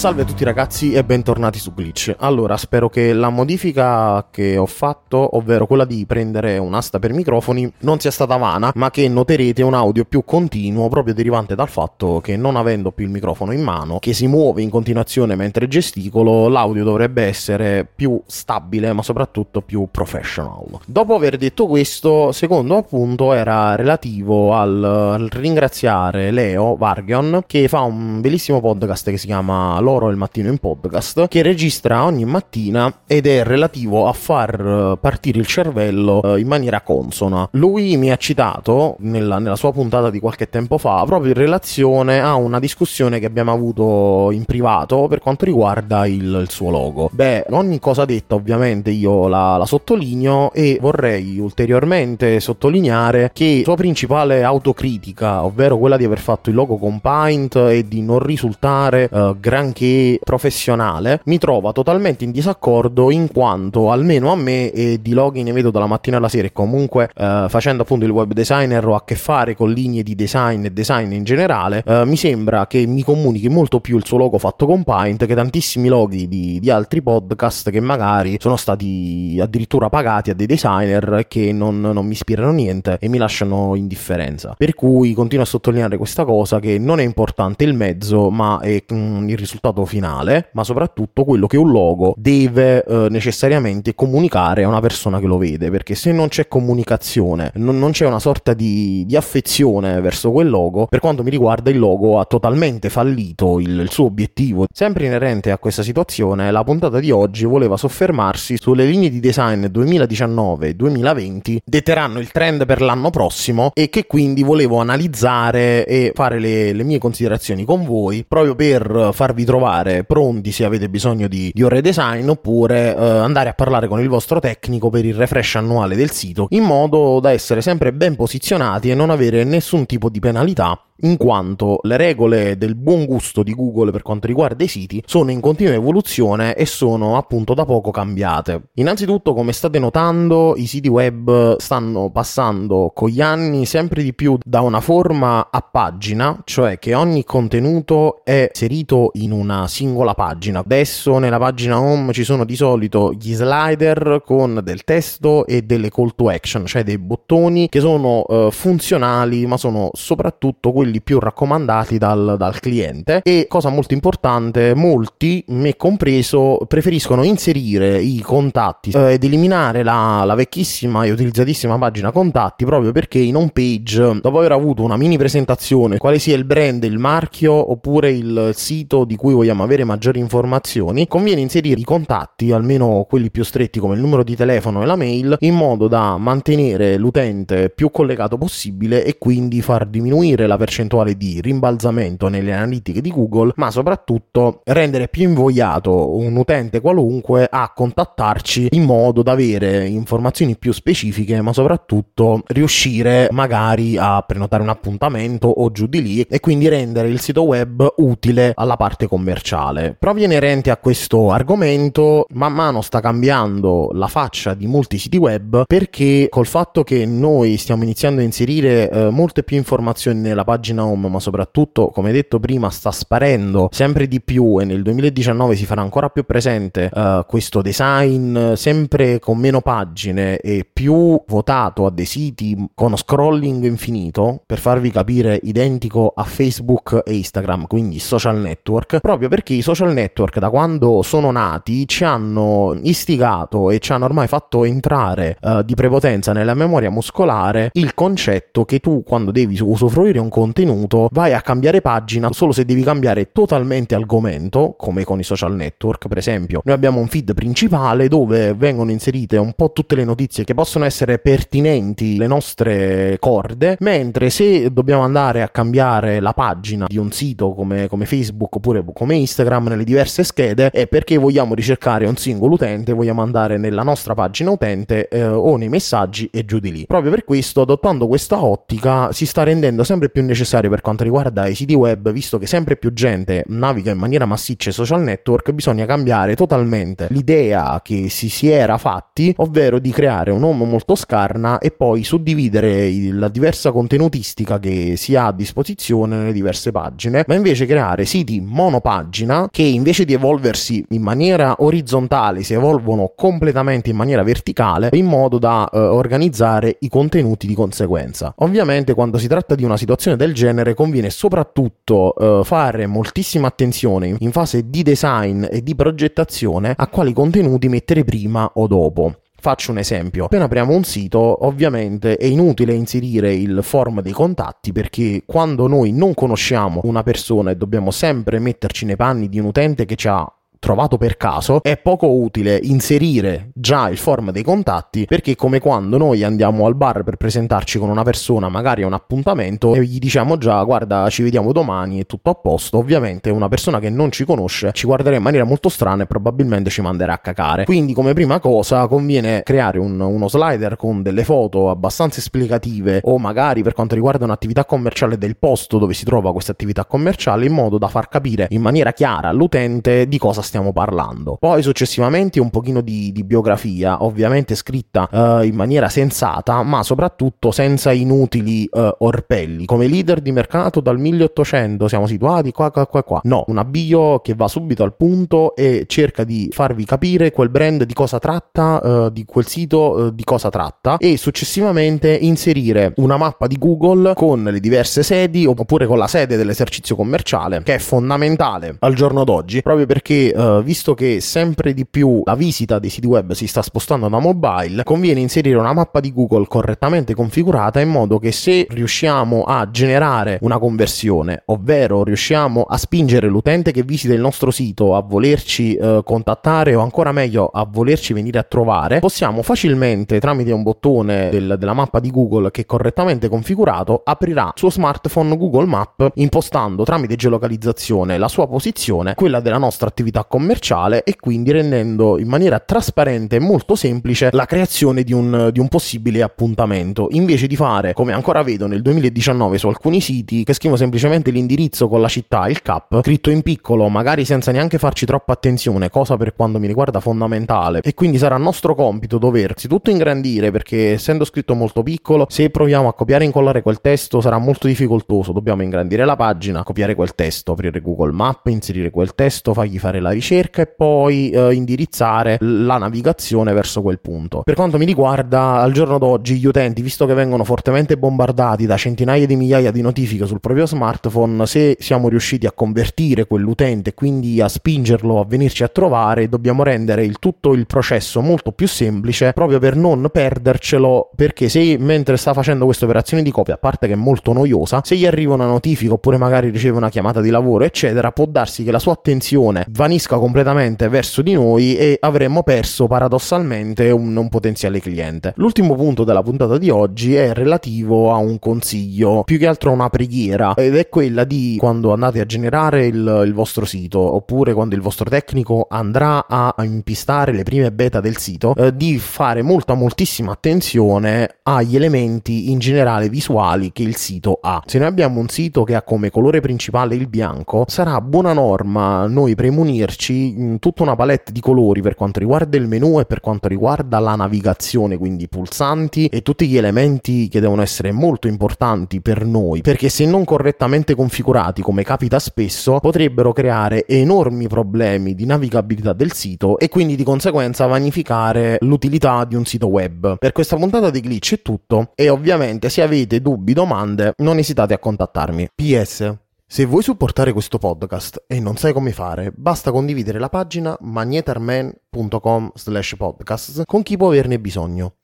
Salve a tutti ragazzi e bentornati su Glitch. Allora, spero che la modifica che ho fatto, ovvero quella di prendere un'asta per microfoni, non sia stata vana, ma che noterete un audio più continuo proprio derivante dal fatto che non avendo più il microfono in mano, che si muove in continuazione mentre gesticolo, l'audio dovrebbe essere più stabile, ma soprattutto più professional. Dopo aver detto questo, secondo appunto era relativo al, ringraziare Leo Vargion che fa un bellissimo podcast che si chiama Loro il mattino in podcast che registra ogni mattina ed è relativo a far partire il cervello eh, in maniera consona. Lui mi ha citato nella, nella sua puntata di qualche tempo fa proprio in relazione a una discussione che abbiamo avuto in privato per quanto riguarda il, il suo logo. Beh, ogni cosa detta ovviamente io la, la sottolineo e vorrei ulteriormente sottolineare che sua principale autocritica, ovvero quella di aver fatto il logo con Paint e di non risultare uh, granché professionale, mi trova totalmente in disaccordo in quanto almeno a me e di loghi ne vedo dalla mattina alla sera e comunque uh, facendo appunto il web designer ho a che fare con linee di design e design in generale, uh, mi sembra che mi comunichi molto più il suo logo fatto con Paint che tantissimi loghi di, di altri podcast che magari sono stati addirittura pagati a dei designer che non, non mi ispirano niente e mi lasciano indifferenza. Per cui continuo a sottolineare questa cosa che non è importante il mezzo, ma è mm, il risultato finale, ma soprattutto quello che un logo deve eh, necessariamente comunicare a una persona che lo vede, perché se non c'è comunicazione, non, non c'è una sorta di, di, affezione verso quel logo, per quanto mi riguarda il logo ha totalmente fallito il, il suo obiettivo. Sempre inerente a questa situazione, la puntata di oggi voleva soffermarsi sulle linee di design 2019-2020 detteranno il trend per l'anno prossimo e che quindi volevo analizzare e fare le, le mie considerazioni con voi proprio per farvi trovare pronti se avete bisogno di, di ore design oppure eh, andare a parlare con il vostro tecnico per il refresh annuale del sito in modo da essere sempre ben posizionati e non avere nessun tipo di penalità in quanto le regole del buon gusto di Google per quanto riguarda i siti sono in continua evoluzione e sono appunto da poco cambiate. Innanzitutto, come state notando, i siti web stanno passando con gli anni sempre di più da una forma a pagina, cioè che ogni contenuto è inserito in una singola pagina. Adesso nella pagina home ci sono di solito gli slider con del testo e delle call to action, cioè dei bottoni che sono uh, funzionali ma sono soprattutto quelli quelli più raccomandati dal, dal cliente. E cosa molto importante molti me compreso preferiscono inserire i contatti eh, ed eliminare la, la vecchissima e utilizzatissima pagina contatti proprio perché in home page dopo aver avuto una mini presentazione quale sia il brand il marchio oppure il sito di cui vogliamo avere maggiori informazioni conviene inserire i contatti almeno quelli più stretti come il numero di telefono e la mail in modo da mantenere l'utente più collegato possibile e quindi far diminuire la percentuale percentuale di rimbalzamento nelle analitiche di Google, ma soprattutto rendere più invogliato un utente qualunque a contattarci in modo da avere informazioni più specifiche, ma soprattutto riuscire magari a prenotare un appuntamento o giù di lì e quindi rendere il sito web utile alla parte commerciale. Proprio inerente a questo argomento, man mano sta cambiando la faccia di molti siti web perché col fatto che noi stiamo iniziando a inserire eh, molte più informazioni nella pagina pagina home, ma soprattutto, come detto prima, sta sparendo sempre di più e nel 2019 si farà ancora più presente uh, questo design sempre con meno pagine e più votato a dei siti con scrolling infinito, per farvi capire identico a Facebook e Instagram, quindi social network, proprio perché i social network da quando sono nati ci hanno istigato e ci hanno ormai fatto entrare uh, di prepotenza nella memoria muscolare il concetto che tu quando devi usufruire un contenuto contenuto, vai a cambiare pagina solo se devi cambiare totalmente argomento, come con i social network, per esempio. Noi abbiamo un feed principale dove vengono inserite un po' tutte le notizie che possono essere pertinenti le nostre corde, mentre se dobbiamo andare a cambiare la pagina di un sito come, come Facebook oppure come Instagram nelle diverse schede è perché vogliamo ricercare un singolo utente, vogliamo andare nella nostra pagina utente eh, o nei messaggi e giù di lì. Proprio per questo, adottando questa ottica, si sta rendendo sempre più necessario necessario per quanto riguarda i siti web, visto che sempre più gente naviga in maniera massiccia i social network, bisogna cambiare totalmente l'idea che si, si era fatti, ovvero di creare un home molto scarna e poi suddividere la diversa contenutistica che si ha a disposizione nelle diverse pagine, ma invece creare siti monopagina che invece di evolversi in maniera orizzontale si evolvono completamente in maniera verticale in modo da eh, organizzare i contenuti di conseguenza. Ovviamente quando si tratta di una situazione del genere conviene soprattutto eh, fare moltissima attenzione in fase di design e di progettazione a quali contenuti mettere prima o dopo. Faccio un esempio. Appena apriamo un sito, ovviamente è inutile inserire il form dei contatti perché quando noi non conosciamo una persona e dobbiamo sempre metterci nei panni di un utente che ci ha trovato per caso, è poco utile inserire già il form dei contatti perché come quando noi andiamo al bar per presentarci con una persona, magari a un appuntamento e gli diciamo già guarda ci vediamo domani è tutto a posto, ovviamente una persona che non ci conosce ci guarderà in maniera molto strana e probabilmente ci manderà a cacare. Quindi come prima cosa conviene creare un, uno slider con delle foto abbastanza esplicative o magari per quanto riguarda un'attività commerciale del posto dove si trova questa attività commerciale in modo da far capire in maniera chiara all'utente di cosa stiamo parlando. Poi successivamente un pochino di, di biografia, ovviamente scritta uh, in maniera sensata, ma soprattutto senza inutili uh, orpelli. Come leader di mercato dal 1800 siamo situati qua, qua, qua, qua. No, una bio che va subito al punto e cerca di farvi capire quel brand di cosa tratta, uh, di quel sito di cosa tratta e successivamente inserire una mappa di Google con le diverse sedi oppure con la sede dell'esercizio commerciale, che è fondamentale al giorno d'oggi, proprio perché uh, visto che sempre di più la visita dei siti web si sta spostando da mobile, conviene inserire una mappa di Google correttamente configurata in modo che se riusciamo a generare una conversione, ovvero riusciamo a spingere l'utente che visita il nostro sito a volerci uh, contattare o ancora meglio a volerci venire a trovare, possiamo facilmente tramite un bottone del, della mappa di Google che è correttamente configurato aprirà il suo smartphone Google Map impostando tramite geolocalizzazione la sua posizione, quella della nostra attività commerciale e quindi rendendo in maniera trasparente e molto semplice la creazione di un, di un possibile appuntamento, invece di fare, come ancora vedo nel 2019 su alcuni siti, che scrivo semplicemente l'indirizzo con la città, il CAP, scritto in piccolo, magari senza neanche farci troppa attenzione, cosa per quanto mi riguarda fondamentale, e quindi sarà nostro compito doversi tutto ingrandire perché essendo scritto molto piccolo, se proviamo a copiare e incollare quel testo sarà molto difficoltoso, dobbiamo ingrandire la pagina, copiare quel testo, aprire Google Map, inserire quel testo, fargli fare la ricerca e poi eh, indirizzare la navigazione verso quel punto. Per quanto mi riguarda, al giorno d'oggi gli utenti, visto che vengono fortemente bombardati da centinaia di migliaia di notifiche sul proprio smartphone, se siamo riusciti a convertire quell'utente quindi a spingerlo a venirci a trovare, dobbiamo rendere il tutto il processo molto più semplice proprio per non perdercelo perché se mentre sta facendo queste operazioni di copia, a parte che è molto noiosa, se gli arriva una notifica oppure magari riceve una chiamata di lavoro, eccetera, può darsi che la sua attenzione vanisca completamente verso di noi e avremmo perso paradossalmente un, un potenziale cliente. L'ultimo punto della puntata di oggi è relativo a un consiglio, più che altro una preghiera, ed è quella di quando andate a generare il, il vostro sito oppure quando il vostro tecnico andrà a impistare le prime beta del sito, eh, di fare molta moltissima attenzione agli elementi in generale visuali che il sito ha. Se noi abbiamo un sito che ha come colore principale il bianco, sarà buona norma noi premunirci in tutta una palette di colori per quanto riguarda il menu e per quanto riguarda la navigazione, quindi pulsanti e tutti gli elementi che devono essere molto importanti per noi, perché se non correttamente configurati, come capita spesso, potrebbero creare enormi problemi di navigabilità del sito e quindi di conseguenza vanificare l'utilità di un sito web. Per questa puntata di Glitch è tutto e ovviamente se avete dubbi, domande, non esitate a contattarmi. PS. Se vuoi supportare questo podcast e non sai come fare, basta condividere la pagina magnetarman.com slash podcast con chi può averne bisogno.